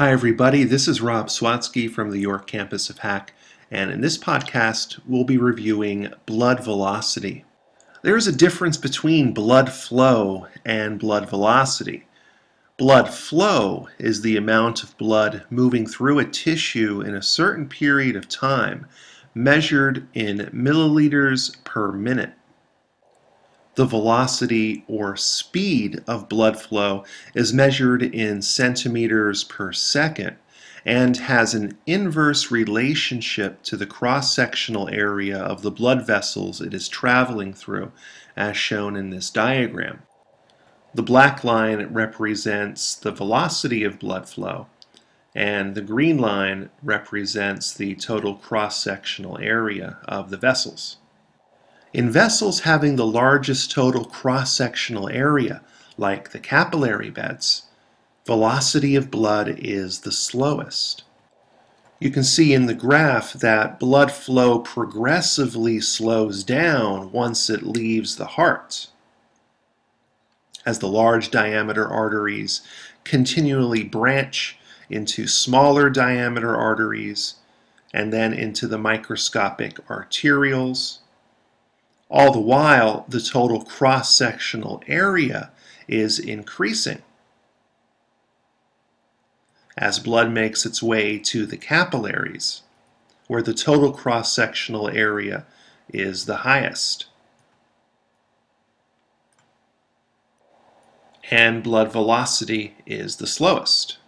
Hi, everybody. This is Rob Swatsky from the York campus of HACC, and in this podcast, we'll be reviewing blood velocity. There is a difference between blood flow and blood velocity. Blood flow is the amount of blood moving through a tissue in a certain period of time, measured in milliliters per minute. The velocity or speed of blood flow is measured in centimeters per second and has an inverse relationship to the cross-sectional area of the blood vessels it is traveling through, as shown in this diagram. The black line represents the velocity of blood flow, and the green line represents the total cross-sectional area of the vessels. In vessels having the largest total cross-sectional area, like the capillary beds, velocity of blood is the slowest. You can see in the graph that blood flow progressively slows down once it leaves the heart. As the large diameter arteries continually branch into smaller diameter arteries and then into the microscopic arterioles, all the while, the total cross-sectional area is increasing. As blood makes its way to the capillaries, where the total cross-sectional area is the highest. And blood velocity is the slowest.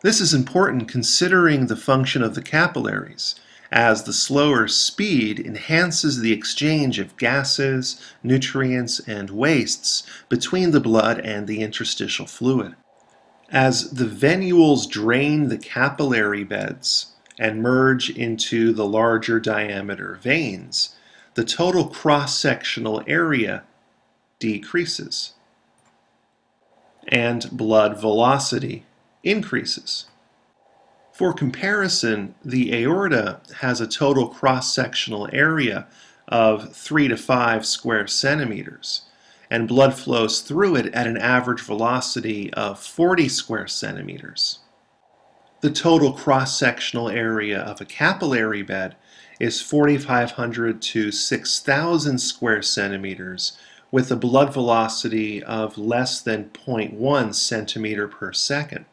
This is important considering the function of the capillaries as the slower speed enhances the exchange of gases, nutrients, and wastes between the blood and the interstitial fluid. As the venules drain the capillary beds and merge into the larger diameter veins, the total cross-sectional area decreases and blood velocity increases. For comparison, the aorta has a total cross-sectional area of 3 to 5 square centimeters, and blood flows through it at an average velocity of 40 square centimeters. The total cross-sectional area of a capillary bed is 4,500 to 6,000 square centimeters with a blood velocity of less than 0.1 centimeter per second.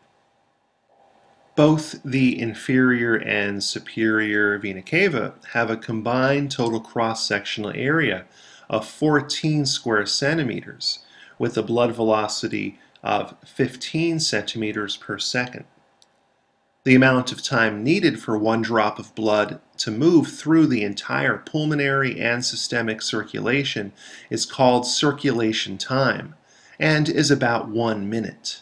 Both the inferior and superior vena cava have a combined total cross-sectional area of 14 square centimeters with a blood velocity of 15 centimeters per second. The amount of time needed for one drop of blood to move through the entire pulmonary and systemic circulation is called circulation time and is about one minute.